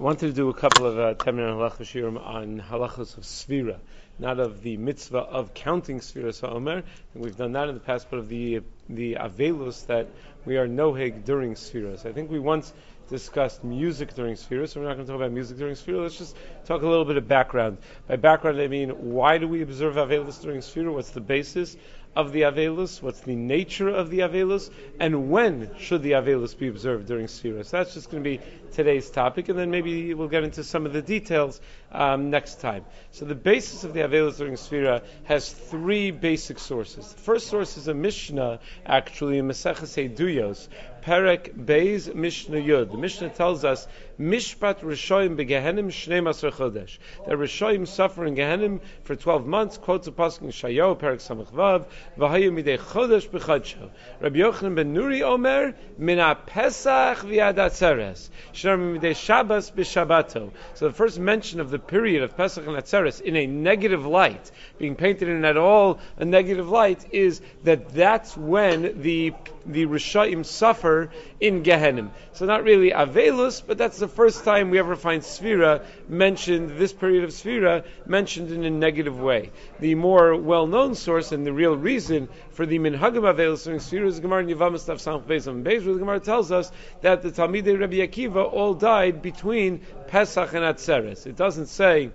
I wanted to do a couple of uh, 10 minute halachas shirim on halachas of svira, not of the mitzvah of counting svira sa'omer. We've done that in the past, but of the the avelus that we are noheg during sfiras. I think we once discussed music during Sphira, so we're not going to talk about music during Sphira. Let's just talk a little bit of background. By background, I mean why do we observe Avelus during Sphira? What's the basis of the Avelus? What's the nature of the Avelus? And when should the Avelus be observed during Sphira? So that's just going to be today's topic, and then maybe we'll get into some of the details um, next time. So the basis of the Avelus during Sphira has three basic sources. The first source is a Mishnah, actually, in Maseches Perek Beis Mishnah Yud. The Mishnah tells us Mishpat Rishoyim beGehenim Shnei Masr Chodesh. That Rishoyim suffer in Gehenim for 12 months. Quotes a pasuk in Shayo Perek Samach Vav V'Hayu Midei Chodesh B'Chodsho. Rabbi Yochanan ben Nuri Omer Mina Pesach V'Yad Atzeres. Shneim Midei Shabbos B'Shabbato. So the first mention of the period of Pesach and Atzeres in a negative light, being painted in at all a negative light, is that that's when the the Rishoyim suffer in Gehenim. So not really Avelus, but that's the first time we ever find Sphira mentioned, this period of Sphira mentioned in a negative way. The more well-known source and the real reason for the Minhagim Avelus during Sphira is Gemara Yavamas Tav Samch Bezam Beis, where the Gemara tells us that the Talmidei Rabbi Akiva all died between Pesach and Atzeres. It doesn't say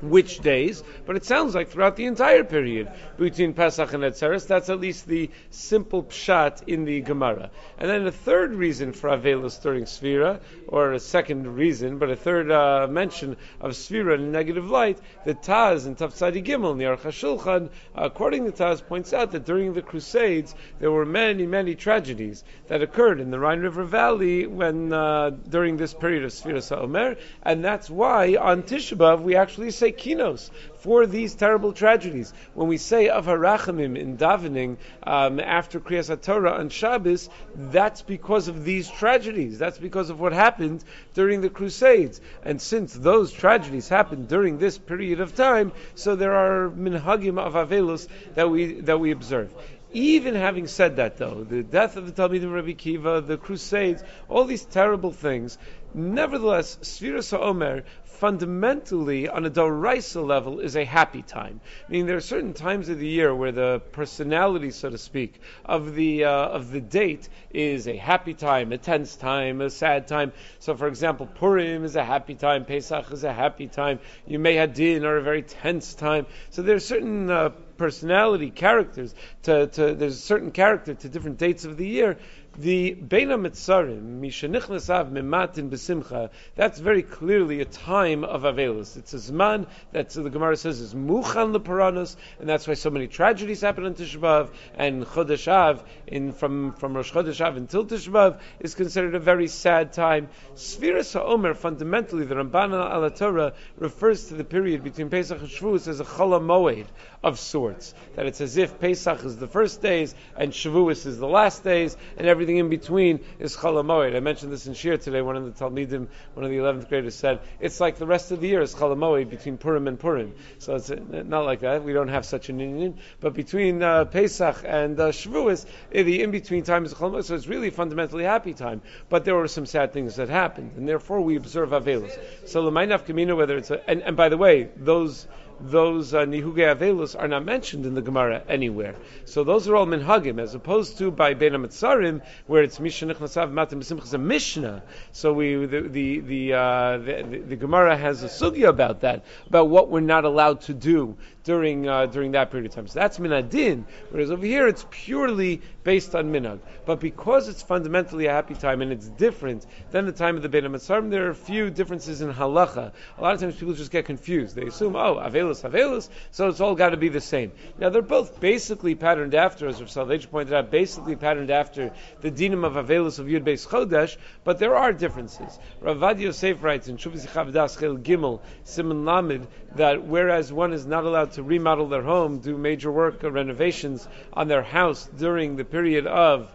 which days, but it sounds like throughout the entire period between Pesach and Etzeres. That's at least the simple pshat in the Gemara. And then a third reason for Avelus during Sphira, or a second reason, but a third uh, mention of Sphira in negative light, the Taz in Tafsadi Gimel, in the Aruch HaShulchan, according to Taz, points out that during the Crusades there were many, many tragedies that occurred in the Rhine River Valley when uh, during this period of Sphira Sa'omer, and that's why on Tisha B'Av we actually say kinos for these terrible tragedies. When we say of harachamim in davening um, after Kriyas Torah on Shabbos, that's because of these tragedies. That's because of what happened during the Crusades. And since those tragedies happened during this period of time, so there are minhagim of avelus that we that we observe. Even having said that, though, the death of the Talmidim Rabbi Kiva, the Crusades, all these terrible things, nevertheless, Sfira Sa'omer fundamentally, on a Doraisa level, is a happy time. Meaning there are certain times of the year where the personality, so to speak, of the uh, of the date is a happy time, a tense time, a sad time. So, for example, Purim is a happy time, Pesach is a happy time, Yemei Hadin are a very tense time. So there are certain uh, personality characters to, to, there's a certain character to different dates of the year the Beina Mitzarim, Mishanichnasav Mimatin Besimcha, that's very clearly a time of Avelus. It's a Zman that the Gemara says is Muchan Leparanos, and that's why so many tragedies happen on Tishbav, and Chodesh Av, in, from, from Rosh Chodesh Av until Tishbav, is considered a very sad time. Sfiras HaOmer, fundamentally, the Ramban al Torah refers to the period between Pesach and Shavuos as a Chol Moed of sorts. That it's as if Pesach is the first days, and Shavuos is the last days, and every everything in between is Chalamoid. I mentioned this in Shir today. One of the Talmidim, one of the 11th graders said, it's like the rest of the year is Chalamoid between Purim and Purim. So it's uh, not like that. We don't have such an union. But between uh, Pesach and uh, Shavuos, eh, the in-between time is Chalamoid. So it's really fundamentally happy time. But there were some sad things that happened. And therefore we observe Avelos. So Lamainaf Kamina, whether it's a, and, and by the way, those those uh, nihuge are not mentioned in the Gemara anywhere. So those are all minhagim, as opposed to by Bein Amitzarim, where it's Mishnah Nechnasav Matim B'Simchas a Mishnah. So we the the the, uh, the, the Gemara has a sugya about that, about what we're not allowed to do during uh, during that period of time. So that's minadin, whereas over here it's purely based on minag. But because it's fundamentally a happy time and it's different than the time of the Bein Amitzarim, there are a few differences in halacha. A lot of times people just get confused. They assume, oh, avelus Avelus, so it's all got to be the same. Now they're both basically patterned after, as Rav Soloveitchik pointed out, basically patterned after the dinim of Avelus of Yud Beis Chodesh, but there are differences. Rav Yosef writes in Shuvah Chel Gimel Simon Lamed that whereas one is not allowed to remodel their home, do major work or renovations on their house during the period of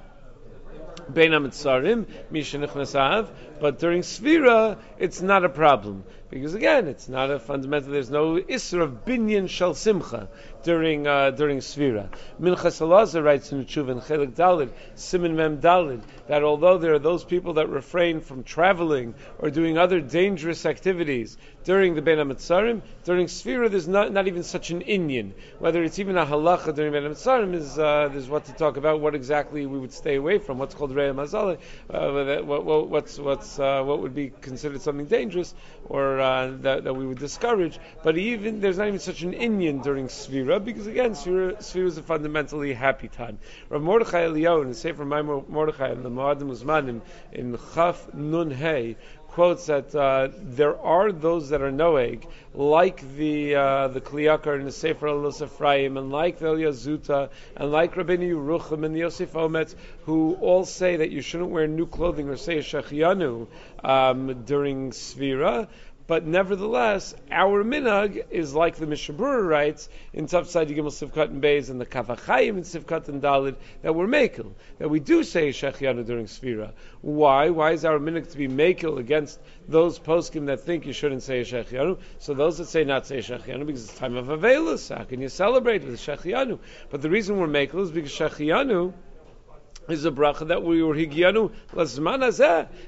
Bein Amitzarim, Misha But during Svira, it's not a problem. because again, it's not a fundamental. There's no isra of binyan shel simcha during uh, during Svira. Minchas Elazar writes in Tshuva Chelik Dalid, Simin Mem Dalid, that although there are those people that refrain from traveling or doing other dangerous activities during the Ben HaMetzarim, during Svira there's not, not even such an Inyan. Whether it's even a halacha during Ben HaMetzarim is uh, there's what to talk about. What exactly we would stay away from? What's called Reya Mazale? Uh, what, what, what's what's uh, what would be considered something dangerous or uh, that, that we would discourage? But even there's not even such an Inyan during Svira because again, Sfira, is a fundamentally happy time. Rav Mordechai Eliyahu in Sefer My Mordechai and the Moadim Uzmanim in Chaf Nun Hey quotes that uh, there are those that are noeg, like the uh, the Kli Yakar in the Sefer al Ephraim, and like the Yazuta, and like Rabbeinu Yerucham and the Yosef Ometz, who all say that you shouldn't wear new clothing or say Shechianu um, during Svira. But nevertheless, our minhag is like the Mishnah Berurah writes in Tafsad Yigimel Sivkat and Beis and the Kaf HaChaim in Sivkat and Dalid that we're makel, that we do say Shechianu during Sfira. Why? Why is our minhag to be makel against those poskim that think you shouldn't say Shechianu? So those that say not say Shechianu because it's time of Avelus, how can you celebrate with Shechianu? But the reason we're makel is because Shechianu is a bracha that we were higianu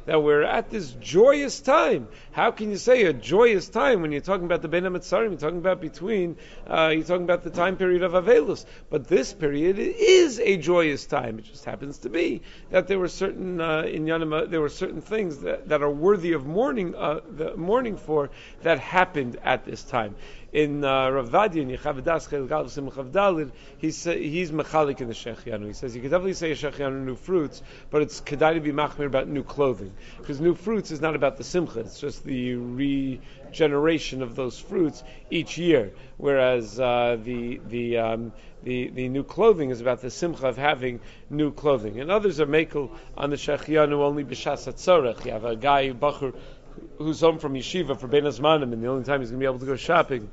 that we're at this joyous time. How can you say a joyous time when you're talking about the Ben Hametzarim? You're talking about between, uh, you're talking about the time period of Avelus. But this period is a joyous time. It just happens to be that there were certain uh, in Yanama, there were certain things that, that are worthy of mourning, uh, the mourning for that happened at this time in uh, Rav Vadia in Yechav Chel Gal Simchav he's he's mechalik in the Shechianu. He says you could definitely say Shechianu new fruits, but it's kedai to be machmir about new clothing because new fruits is not about the simcha; it's just the regeneration of those fruits each year. Whereas uh, the the um, the, the new clothing is about the simcha of having new clothing. And others are makel on the Shechianu only b'shas atzorech. You have a guy, Bachur, who's home from yeshiva for Ben and the only time he's going to be able to go shopping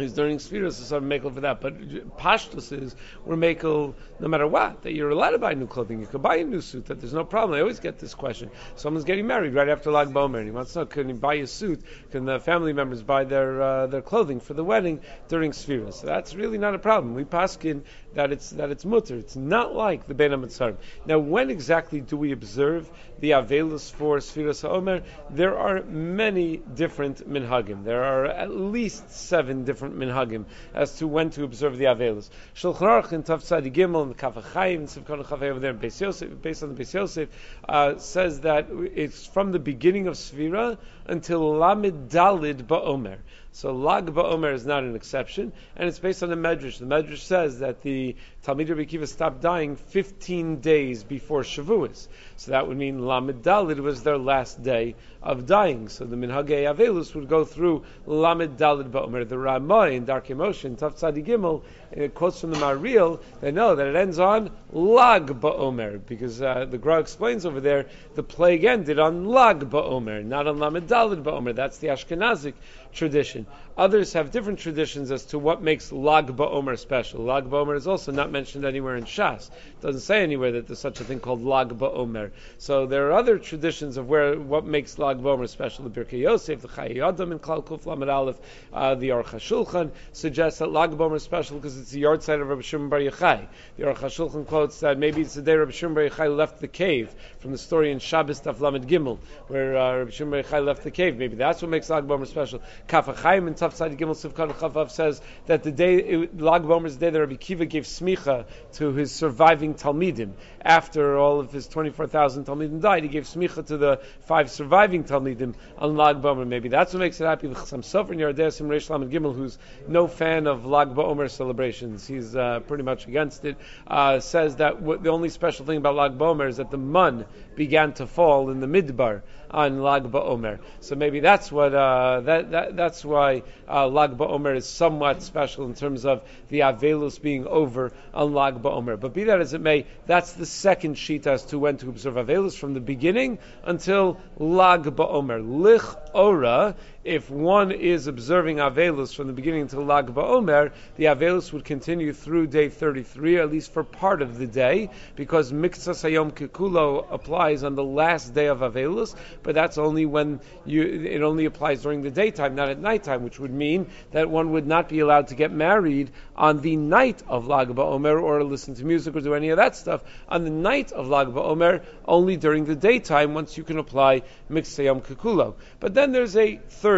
is during Spheres, so some makel for that. But Pashtus is we're makel no matter what that you're allowed to buy new clothing. You can buy a new suit. That there's no problem. I always get this question. Someone's getting married right after Lag Bomer, and he wants to know can he buy a suit? Can the family members buy their uh, their clothing for the wedding during Spheres? So that's really not a problem. We paskin that it's that it's mutter. It's not like the Ben Amitzarim. Now, when exactly do we observe the Avelus for Spheres Omer? There are many different minhagim. There are at least seven different minhagim as to when to observe the Avelis. Shulchan Aruch in Tav Tzadi Gimel and the Kaf HaChaim and Sivkon Chavay over there Beis Yosef, based on the Beis Yosef, uh, says that it's from the beginning of Svira until Lamid Dalid Ba'omer. So Lag Ba'omer is not an exception, and it's based on the Medrash. The Medrash says that the Talmid Rabbi Kiva stopped dying 15 days before Shavuos. So that would mean Lamed Dalid was their last day of dying. So the Minhagei Avelus would go through Lamed Dalid Ba'omer. The Ramah in Darkei Moshe in Tav Tzadi Gimel, it quotes from the Mariel, they know that it ends on Lag Ba'omer, because uh, the Gra explains over there, the plague ended on Lag Ba'omer, not on Lamed Ba'omer. That's the Ashkenazic tradition. Others have different traditions as to what makes Lag BaOmer special. Lag BaOmer is also not mentioned anywhere in Shas. It doesn't say anywhere that there's such a thing called Lag BaOmer. So there are other traditions of where what makes Lag BaOmer special. The Birkei Yosef, the Chayei Adam in Klal Kuf Lamed Aleph, uh, the Aruch HaShulchan suggests that Lag BaOmer is special because it's the yard side of Rabbi Shimon Bar Yochai. The Aruch HaShulchan quotes that maybe it's the day Rabbi Shimon Bar Yochai left the cave from the story in Shabbos Taf Lamed Gimel, where uh, Rabbi Shimon Bar Yochai left the cave. Maybe that's what makes Lag Bomer special. Kaf HaChaim and Taf Tzadi Gimel Sivkan Chavav says that the day it, Lag Bomer's day that Rabbi Kiva gave smicha to his surviving talmidim after all of his twenty four thousand talmidim died, he gave smicha to the five surviving talmidim on Lag Bomer. Maybe that's what makes it happy. Some Sofer Yardesim Reish Lamed Gimel, who's no fan of Lag Bomer celebrations, he's uh, pretty much against it. Uh, says that w- the only special thing about Lag Bomer is that the mun began to fall in the midbar on Lag BaOmer. So maybe that's what uh, that, that that's why uh, Lag BaOmer is somewhat special in terms of the Avelus being over on Lag BaOmer. But be that as it may, that's the second sheet as to when to observe Avelus from the beginning until Lag BaOmer. Lich Ora if one is observing Avelus from the beginning until Lag BaOmer, the Avelus would continue through day 33, at least for part of the day, because Miksa Sayom Kikulo applies on the last day of Avelus, but that's only when you, it only applies during the daytime, not at nighttime, which would mean that one would not be allowed to get married on the night of Lag BaOmer or listen to music or do any of that stuff on the night of Lag BaOmer, only during the daytime once you can apply Miksayam Kikulo. But then there's a third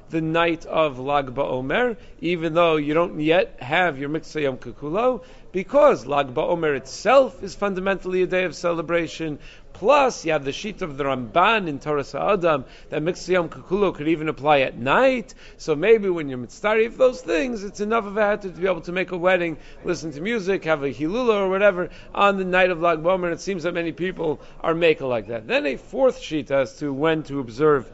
the night of Lag BaOmer, even though you don't yet have your Mitzvah Yom Kikulo, because Lag BaOmer itself is fundamentally a day of celebration. Plus, you have the sheet of the Ramban in Torah Sa'adam that Mitzvah Yom Kikulo could even apply at night. So maybe when you're mitzvah of those things, it's enough of a hat to be able to make a wedding, listen to music, have a hilula or whatever on the night of Lag BaOmer. And it seems that many people are making like that. Then a fourth sheet as to when to observe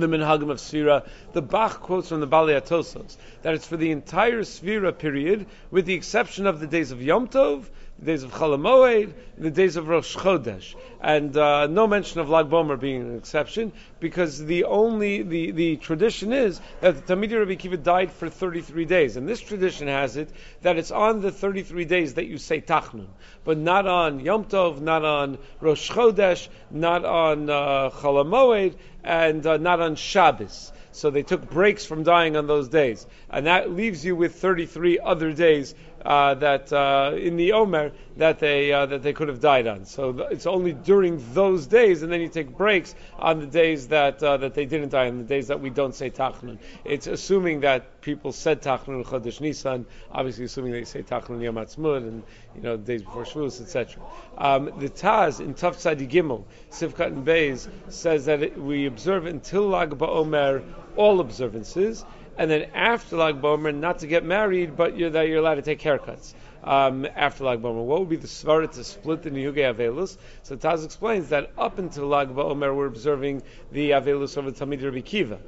the Minhagim of Sfira. The Bach quotes from the Atosos that it's for the entire Sfira period, with the exception of the days of Yom Tov, the days of Chalamoed, the days of Rosh Chodesh, and uh, no mention of Lag Bomer being an exception, because the only the, the tradition is that the Talmidei Rabbi Kiva died for 33 days, and this tradition has it that it's on the 33 days that you say Tachnun, but not on Yom Tov, not on Rosh Chodesh, not on uh, Chalamoed, and uh, not on Shabbos. So they took breaks from dying on those days, and that leaves you with 33 other days uh, that uh, in the Omer that they uh, that they could have died on. So it's only during those days, and then you take breaks on the days that uh, that they didn't die, on the days that we don't say Tachnun. It's assuming that people said Tachnun Chodesh Nisan, obviously assuming they say Tachnun Yom Ha'atzmaut and you know days before Shavuos, etc. Um, the Taz in Tav Tzadi Gimel, Sivkat and Beis says that it, we observe until Lag BaOmer all observances and then after Lag Bomer, not to get married, but you're, that you're allowed to take haircuts. Um, after Lag Bomer, what would be the svara to split the Niyuge Avelus? So Taz explains that up until Lag Bomer, we're observing the Avelus of the Talmid Rabbi Kiva.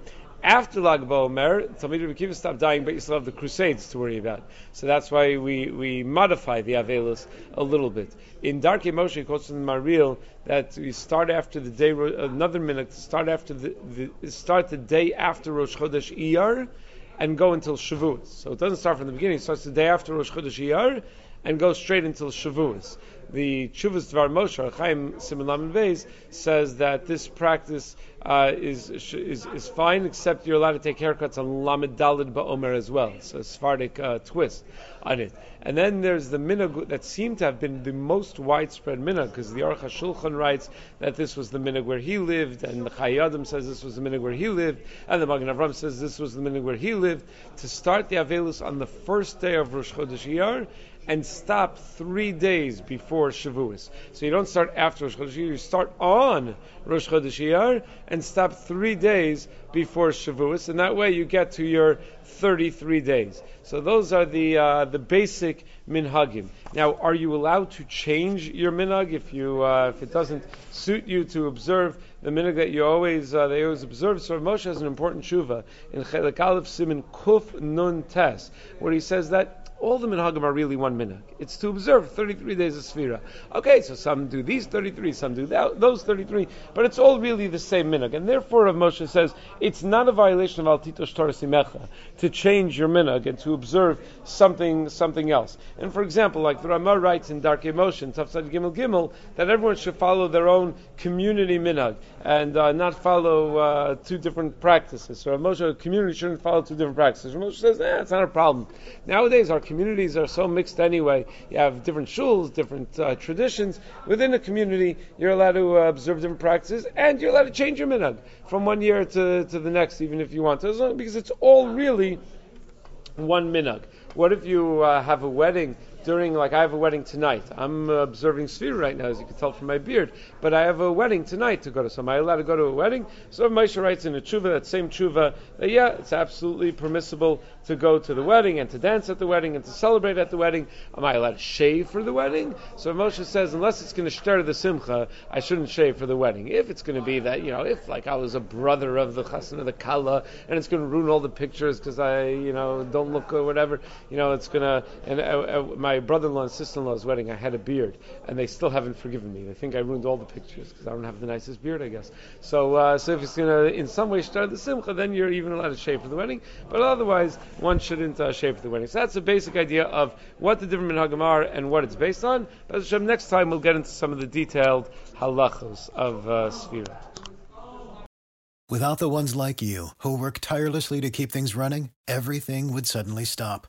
After Lag BaOmer, Talmid Rabbi Kiva stopped dying, but you still have the Crusades to worry about. So that's why we, we modify the Avelus a little bit. In Darkei Moshe, quotes in the Maril that we start after the day, another minute, start after the, the start the day after Rosh Chodesh Iyar, and go until Shavuos. So it doesn't start from the beginning; it starts the day after Rosh Chodesh Iyar, and goes straight until Shavuos the Chuvas Dvar Moshe, Chaim Simon Laman Veiz, says that this practice uh, is, is is fine, except you're allowed to take haircuts on Lamed Dalid Ba'omer as well. So a Sephardic uh, twist on it. And then there's the minhag that seemed to have been the most widespread minhag, because the Aruch HaShulchan writes that this was the minhag where he lived, and the Chayei Adam says this was the minhag where he lived, and the Magen Avram says this was the minhag where he lived, to start the Avelus on the first day of Rosh Chodesh Iyar, and stop three days before Shavuos. So you don't start after Rosh Chodesh Iyar, you start on Rosh Chodesh Iyar and stop three days before Shavuos, and that way you get to your 33 days. So those are the uh, the basic minhagim. Now, are you allowed to change your minhag if you uh, if it doesn't suit you to observe the minhag that you always uh, they always observe? So Moshe has an important shuva in Chelik Aleph Simin Kuf Nun Tes, where he says that all the minhagim are really one minhag. It's to observe 33 days of Sfira. Okay, so some do these 33, some do that, those 33, but it's all really the same minhag. And therefore, Rav Moshe says it's not a violation of Altito Torah Simecha to change your minhag and to observe something something else. And for example, like the Ramah writes in Darkei Moshe, Tafsad Gimel Gimel, that everyone should follow their own community minhag and uh, not follow uh, two different practices. So Rav Moshe, community shouldn't follow two different practices. Rav Moshe says, eh, it's not a problem. Nowadays, our communities are so mixed anyway. You have different shuls, different uh, traditions. Within a community, you're allowed to uh, observe different practices, and you're allowed to change your minhag from one year to, to the next, even if you want to, because it's all really one minhag. What if you uh, have a wedding during, like, I have a wedding tonight. I'm uh, observing Sfira right now, as you can tell from my beard, but I have a wedding tonight to go to. So am I allowed to go to a wedding? So Moshe writes in a tshuva, that same tshuva, that yeah, it's absolutely permissible to go to the wedding and to dance at the wedding and to celebrate at the wedding. Am I allowed to shave for the wedding? So Moshe says, unless it's going to stir the simcha, I shouldn't shave for the wedding. If it's going to be that, you know, if like I was a brother of the chassan of the kala, and it's going to ruin all the pictures because I, you know, don't look or whatever, you know, it's going to, and uh, uh, my my brother-in-law and sister-in-law's wedding, I had a beard, and they still haven't forgiven me. They think I ruined all the pictures because I don't have the nicest beard, I guess. So, uh, so if it's going to, in some way, start the simcha, then you're even allowed to shave for the wedding. But otherwise, one shouldn't uh, shave for the wedding. So that's a basic idea of what the different minhagim are and what it's based on. But next time we'll get into some of the detailed halachos of uh. Without the ones like you, who work tirelessly to keep things running, everything would suddenly stop.